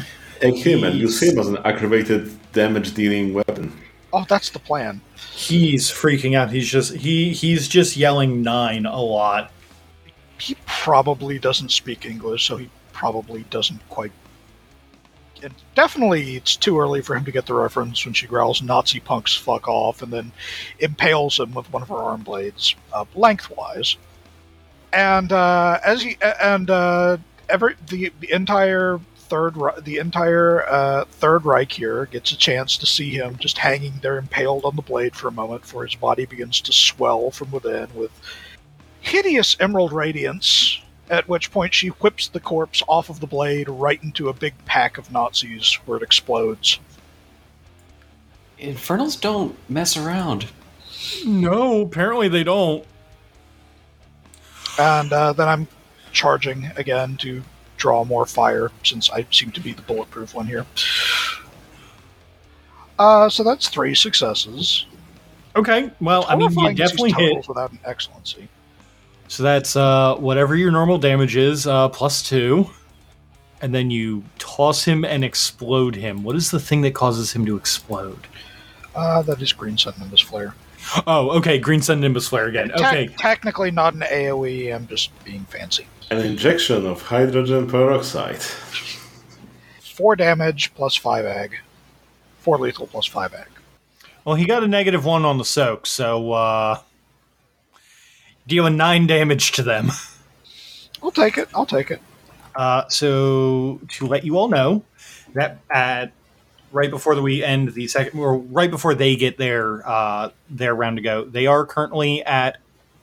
Take him and use him as an aggravated damage dealing weapon. Oh, that's the plan. He's freaking out. He's just he he's just yelling nein a lot. He probably doesn't speak English, so he probably doesn't quite. And definitely, it's too early for him to get the reference when she growls "Nazi punks, fuck off," and then impales him with one of her arm blades uh, lengthwise. And uh, as he and uh, every the, entire third the entire uh, third Reich here gets a chance to see him just hanging there impaled on the blade for a moment, before his body begins to swell from within with hideous emerald radiance. At which point she whips the corpse off of the blade right into a big pack of Nazis, where it explodes. Infernals don't mess around. No, apparently they don't. And uh, then I'm charging again to draw more fire, since I seem to be the bulletproof one here. Uh, so that's three successes. Okay, well, I mean, you Horrifying to definitely hit. totals without an excellency. So that's uh, whatever your normal damage is, uh, plus two. And then you toss him and explode him. What is the thing that causes him to explode? Uh, that is Green Sun Nimbus Flare. Oh, okay, Green Sun Nimbus Flare again. Te- Okay, technically not an AoE, I'm just being fancy. An injection of hydrogen peroxide. Four damage plus five ag. Four lethal plus five ag. well, he got a negative one on the soak, so uh, dealing nine damage to them. I'll take it. I'll take it. Uh, so to let you all know that at right before the, we end the second, or right before they get their uh, their round to go, they are currently at.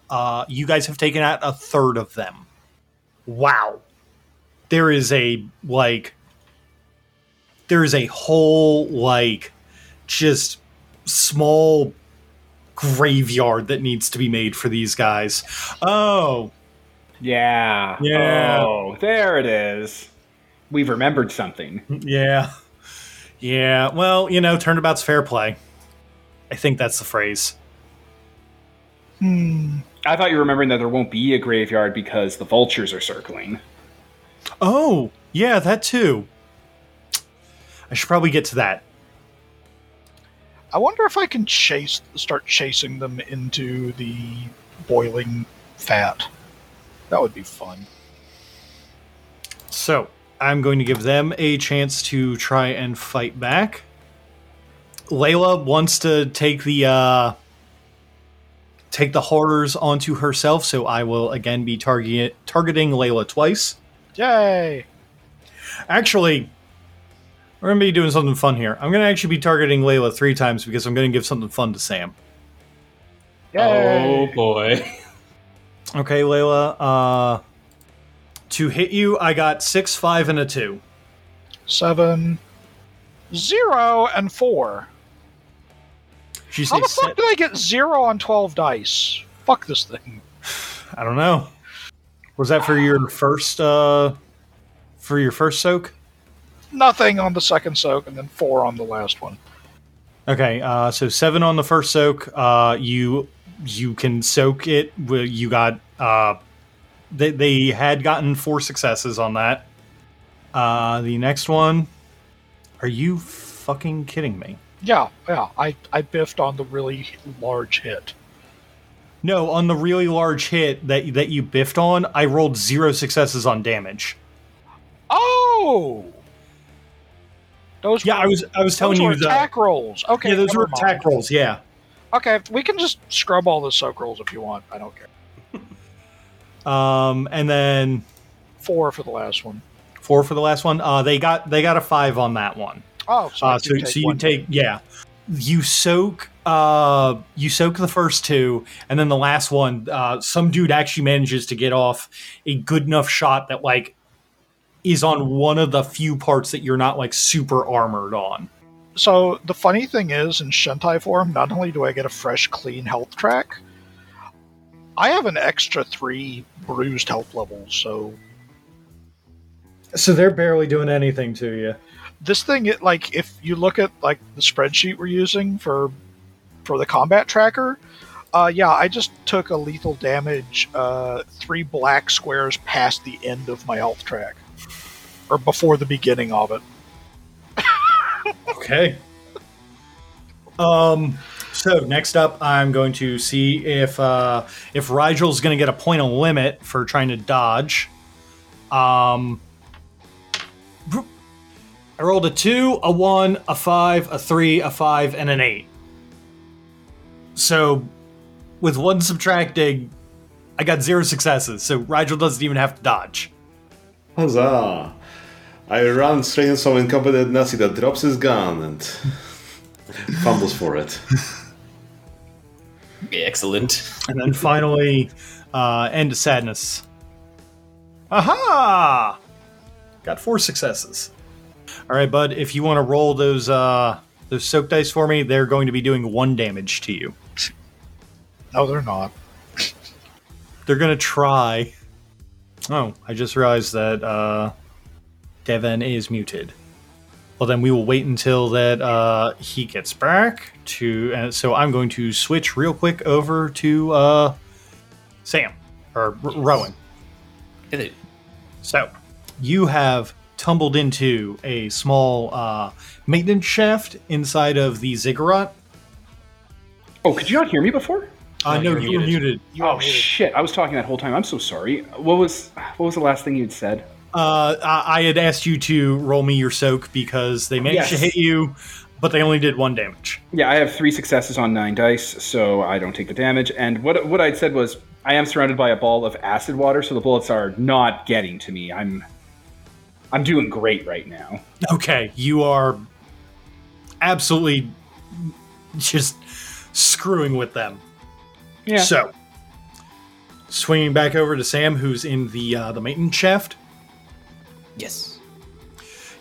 Uh, you guys have taken out a third of them. Wow, there is a like, there is a whole like, just small graveyard that needs to be made for these guys. Oh, Yeah. Yeah. Oh, there it is. We've remembered something. Yeah. Yeah. Well, you know, turnabout's fair play. I think that's the phrase. Hmm. I thought you were remembering that there won't be a graveyard because the vultures are circling. Oh, yeah, that too. I should probably get to that. I wonder if I can chase, start chasing them into the boiling fat. That would be fun. So, I'm going to give them a chance to try and fight back. Layla wants to take the uh take the horrors onto herself, so I will again be target targeting Layla twice. Yay! Actually, we're gonna be doing something fun here. I'm gonna actually be targeting Layla three times because I'm gonna give something fun to Sam. Oh boy. Okay, Layla. Uh, to hit you, I got six, five, and a two. Seven, zero, and four. She How the fuck se- did I get zero on twelve dice? Fuck this thing. I don't know. Was that for your first? uh For your first soak? Nothing on the second soak, and then four on the last one. Okay, uh, so seven on the first soak. Uh, you you can soak it. You got uh, they they had gotten four successes on that. Uh, the next one, are you fucking kidding me? Yeah, yeah. I, I biffed on the really large hit. No, on the really large hit that that you biffed on, I rolled zero successes on damage. Oh! Those Yeah, were, I was I was telling those you were that. attack rolls. Okay, Yeah, those were mind. attack rolls. Yeah. Okay, we can just scrub all the soak rolls if you want. I don't care. Um, and then Four for the last one. four for the last one. Uh, they got they got a five on that one. Oh, so, Uh, so take so you take yeah, you soak uh you soak the first two, and then the last one, uh, some dude actually manages to get off a good enough shot that like is on one of the few parts that you're not like super armored on. So the funny thing is, in Shintai form, not only do I get a fresh, clean health track, I have an extra three bruised health levels. So So they're barely doing anything to you. this thing, it, like, if you look at like the spreadsheet we're using for for the combat tracker, uh, yeah, I just took a lethal damage, uh, three black squares past the end of my health track, or before the beginning of it. Okay. Um. So next up, I'm going to see if uh, if Rigel's going to get a point of limit for trying to dodge. Um. I rolled a two, a one, a five, a three, a five, and an eight. So, with one subtracting, I got zero successes. So Rigel doesn't even have to dodge. Huzzah! I run straight into some incompetent Nazi that drops his gun and fumbles for it. Excellent. And then finally, uh, end of sadness. Aha! Got four successes. All right, bud. If you want to roll those uh, those soak dice for me, they're going to be doing one damage to you. No, they're not. They're going to try. Oh, I just realized that uh, Devin is muted. Well, then we will wait until that uh, he gets back to. Uh, so I'm going to switch real quick over to uh, Sam or R- Rowan. Hit it. So, you have tumbled into a small uh, maintenance shaft inside of the ziggurat. Oh, could you not hear me before? Uh, No, no, you were muted. muted. You oh muted. shit! I was talking that whole time. I'm so sorry. What was what was the last thing you'd said? Uh, I I had asked you to roll me your soak because they managed to hit you, but they only did one damage. Yeah, I have three successes on nine dice, so I don't take the damage. And what what I'd said was, I am surrounded by a ball of acid water, so the bullets are not getting to me. I'm I'm doing great right now. Okay, you are absolutely just screwing with them. Yeah. So, swinging back over to Sam, who's in the uh, the maintenance shaft. Yes.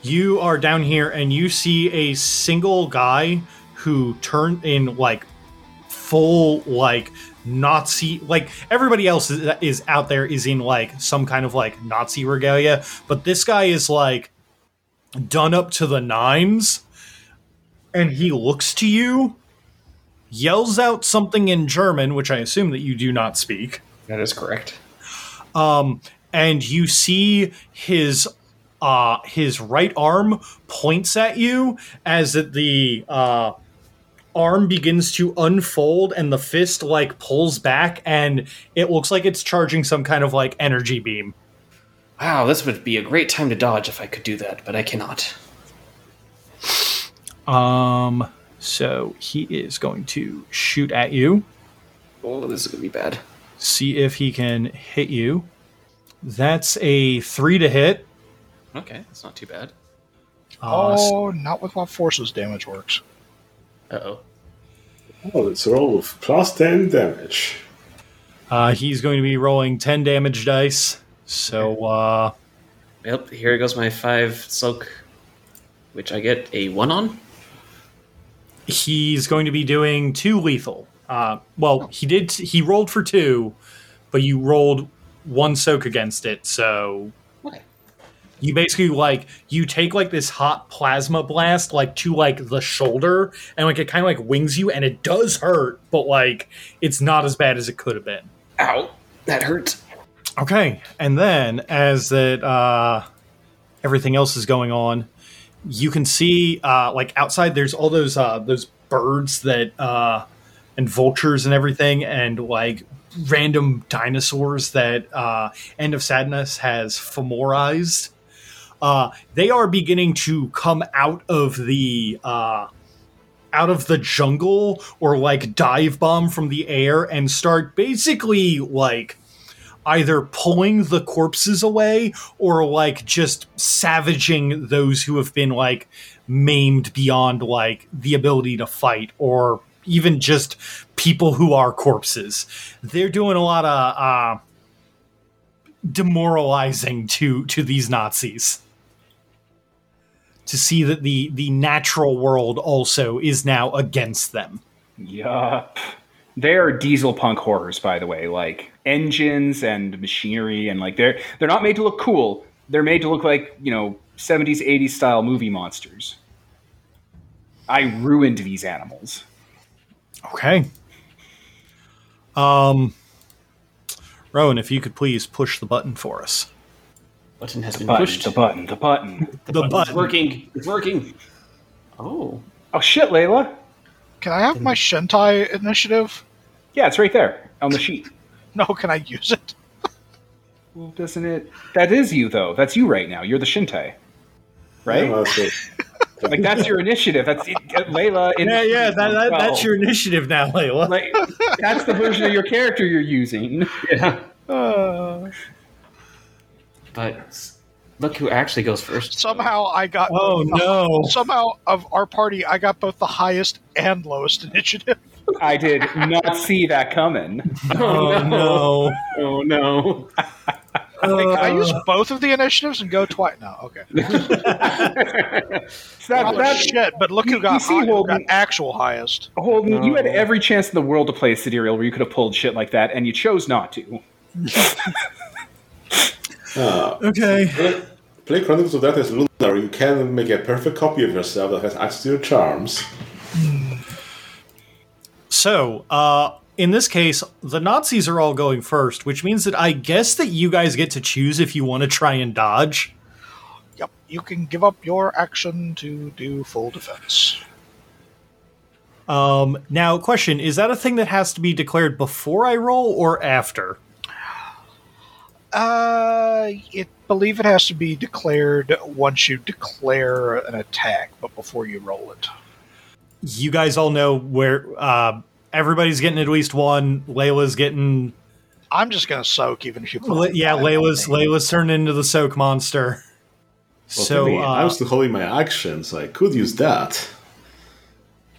You are down here and you see a single guy who turned in like full like Nazi like everybody else is, is out there is in like some kind of like Nazi regalia, but this guy is like done up to the nines and he looks to you, yells out something in German, which I assume that you do not speak That is correct. um, and you see his uh, his right arm points at you as the uh, arm begins to unfold and the fist like pulls back and it looks like it's charging some kind of like energy beam. Wow, this would be a great time to dodge if I could do that, but I cannot. Um, so he is going to shoot at you, Oh, this is gonna be bad. see if he can hit you. That's a three to hit. Okay, that's not too bad. Uh, oh, not with what forces damage works. Uh oh. Oh, let's roll of plus 10 damage. Uh, he's going to be rolling 10 damage dice. So, uh, Yep, here goes my five soak, which I get a one on. he's going to be doing two lethal. Uh, well, he did, he rolled for two, but you rolled one soak against it. So, Okay. You basically like, you take like this hot plasma blast, like to like the shoulder, and like it kind of like wings you, and it does hurt, but like it's not as bad as it could have been. Ow, that hurt. Okay, and then as that uh, everything else is going on, you can see uh, like outside there's all those uh, those birds that uh, and vultures and everything and like random dinosaurs that uh, End of Sadness has femorized. Uh, they are beginning to come out of the uh, out of the jungle or like dive bomb from the air and start basically like either pulling the corpses away or like just savaging those who have been like maimed beyond like the ability to fight or even just people who are corpses. They're doing a lot of uh demoralizing to to these Nazis. To see that the the natural world also is now against them. Yup. They are diesel punk horrors, by the way. Like engines and machinery, and like they're they're not made to look cool. They're made to look like you know 70s, 80s style movie monsters. I ruined these animals. Okay. Um Rowan, if you could please push the button for us. Button has been Button, pushed. the button, the button. The It's button. working. It's working. Oh. Oh shit, Layla. Can I have my Shintai initiative? Yeah, it's right there on the sheet. No, can I use it? Well, doesn't it? That is you though. That's you right now. You're the Shintai, right? Yeah. Like that's your initiative. That's Layla. In Yeah, yeah, that, that, that's your initiative now, Layla. Like that's the version of your character you're using. Yeah. Uh, But look who actually goes first. somehow I got. Oh the- no. Somehow of our party, I got both the highest and lowest initiative. I did not see that coming. Oh no. Oh no. Can I use Uh, both of the initiatives and go twice? No, okay. So that, Oh, shit! But look who got, you see, high, who got actual highest. Holden, you had every chance in the world to play a Sidereal where you could have pulled shit like that, and you chose not to. Uh, okay. play, play Chronicles of Darkness Lunar. You can make a perfect copy of yourself that has access to your charms. So, uh, in this case, the Nazis are all going first, which means that I guess that you guys get to choose if you want to try and dodge. Yep, you can give up your action to do full defense. Um, now, question: Is that a thing that has to be declared before I roll or after? Uh, it believe it has to be declared once you declare an attack, but before you roll it. You guys all know where uh, everybody's getting at least one. Layla's getting, I'm just gonna soak, even if you. put Le- yeah, Layla's. Layla's turned into the soak monster. Well, so, technically, I uh, was still holding my actions. I could use that.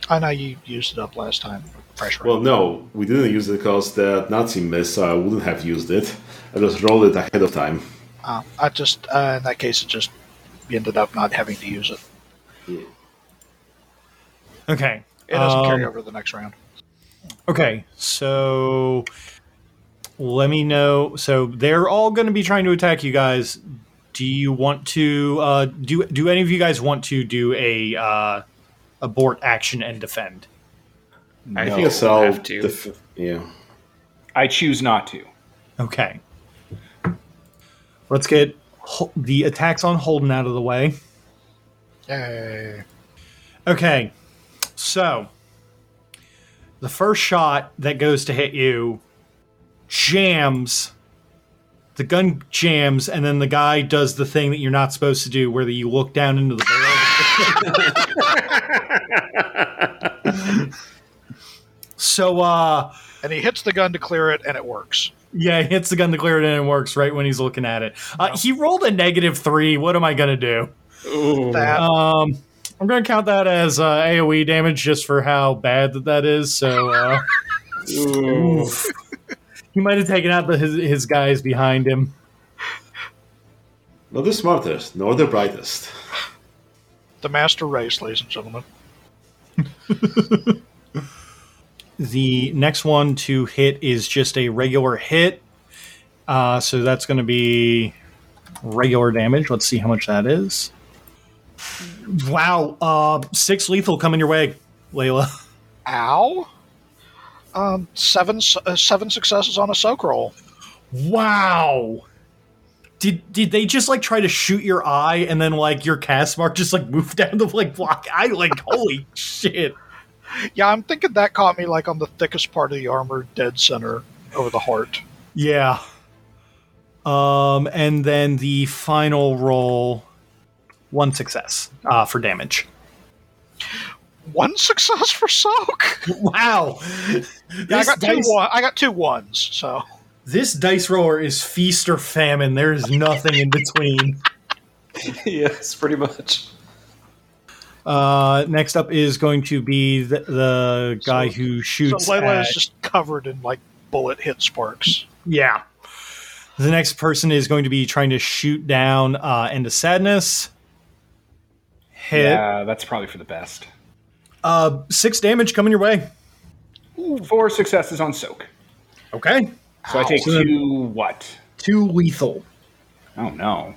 I know you used it up last time. Fresh Well, no, we didn't use it because the Nazi missed, so I wouldn't have used it. I just rolled it ahead of time. Uh, I just uh, in that case, it just ended up not having to use it. okay, It doesn't carry Um, over the next round. Okay, so let me know. So they're all going to be trying to attack you guys. Do you want to uh, do? Do any of you guys want to do a uh, abort action and defend? I I No, think I'll have to. def- yeah. I choose not to. Okay, let's get the attacks on Holden out of the way. Yay. Okay, so the first shot that goes to hit you jams. The gun jams, and then the guy does the thing that you're not supposed to do, where you look down into the barrel. so, uh, And he hits the gun to clear it, and it works. Yeah, he hits the gun to clear it, and it works right when he's looking at it. Uh, he rolled a negative three. What am I gonna do? Ooh. That Um, I'm going to count that as uh, AOE damage just for how bad that that is. So uh, Ooh. oof. he might have taken out the, his his guys behind him. Not the smartest, nor the brightest. the master race, ladies and gentlemen. The next one to hit is just a regular hit. Uh, so that's going to be regular damage. Let's see how much that is. Wow, uh, six lethal coming your way, Layla. Ow. Um, seven uh, seven successes on a soak roll. Wow. did did they just like try to shoot your eye and then like your cast mark just like moved down to like block? I like holy shit. Yeah, I'm thinking that caught me like on the thickest part of the armor, dead center over the heart. Yeah. Um, and then the final roll, one success uh, for damage. One success for soak. Wow. Yeah, I This got two. One, I got two ones. So This dice roller is feast or famine. There is nothing in between. yes, pretty much. Uh, next up is going to be the, the guy So- who so shoots. Layla at- is just covered in like bullet hit sparks. yeah. The next person is going to be trying to shoot down uh, into sadness. Hit. Yeah, that's probably for the best. Uh, six damage coming your way. Four successes on soak. Okay. So I take So two what? Two lethal. Oh no.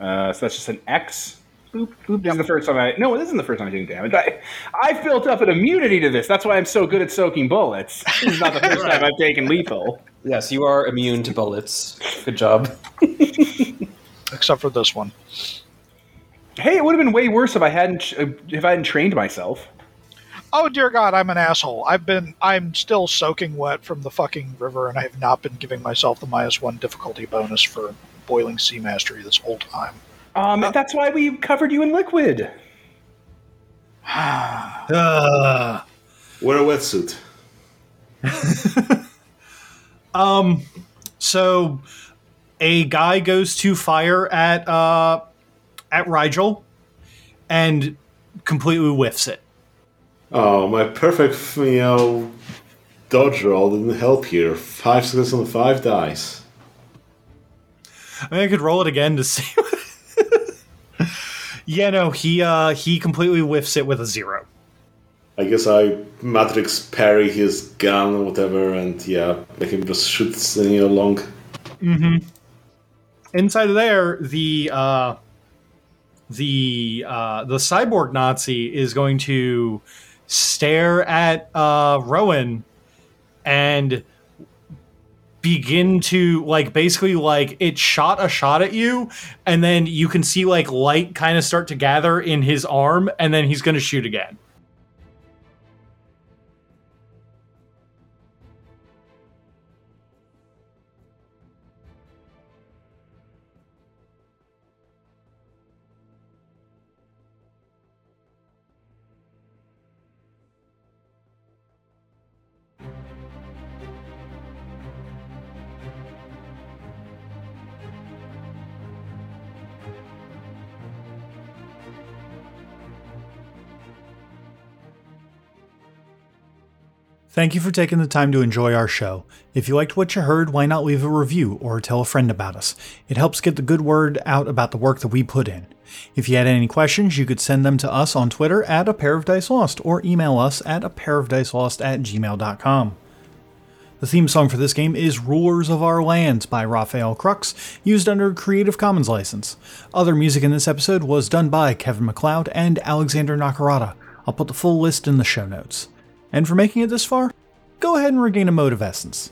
Uh, so that's just an X. Boop, boop. This is the first time I. No, this isn't the first time I'm taking damage. I, I've built up an immunity to this. That's why I'm so good at soaking bullets. This is not the first time I've taken lethal. Yes, you are immune to bullets. Good job. except for this one. Hey, it would have been way worse if I hadn't if I hadn't trained myself. Oh dear God, I'm an asshole. I've been, I'm still soaking wet from the fucking river, and I have not been giving myself the minus one difficulty bonus for boiling sea mastery this whole time. Um, that's why we covered you in liquid. Uh, Wear a wetsuit. um, so a guy goes to fire at uh at Rigel and completely whiffs it. Oh, my perfect, you know, dodge roll didn't help here. Five success on five dice. I mean, I could roll it again to see. yeah, no, he uh he completely whiffs it with a zero. I guess I Matrix parry his gun or whatever, and yeah, make him just shoot know, along. Inside of there, the uh the uh the cyborg Nazi is going to stare at uh Rowan and begin to like basically like it shot a shot at you and then you can see like light kind of start to gather in his arm and then he's going to shoot again. Thank you for taking the time to enjoy our show. If you liked what you heard, why not leave a review or tell a friend about us? It helps get the good word out about the work that we put in. If you had any questions, you could send them to us on Twitter at a pair of dice lost or email us at a pair of dice lost at gmail.com. The theme song for this game is Rulers of Our Lands by Rafael Krux, used under a Creative Commons license. Other music in this episode was done by Kevin MacLeod and Alexander Nakarada. I'll put the full list in the show notes. And for making it this far, go ahead and regain a mote of essence.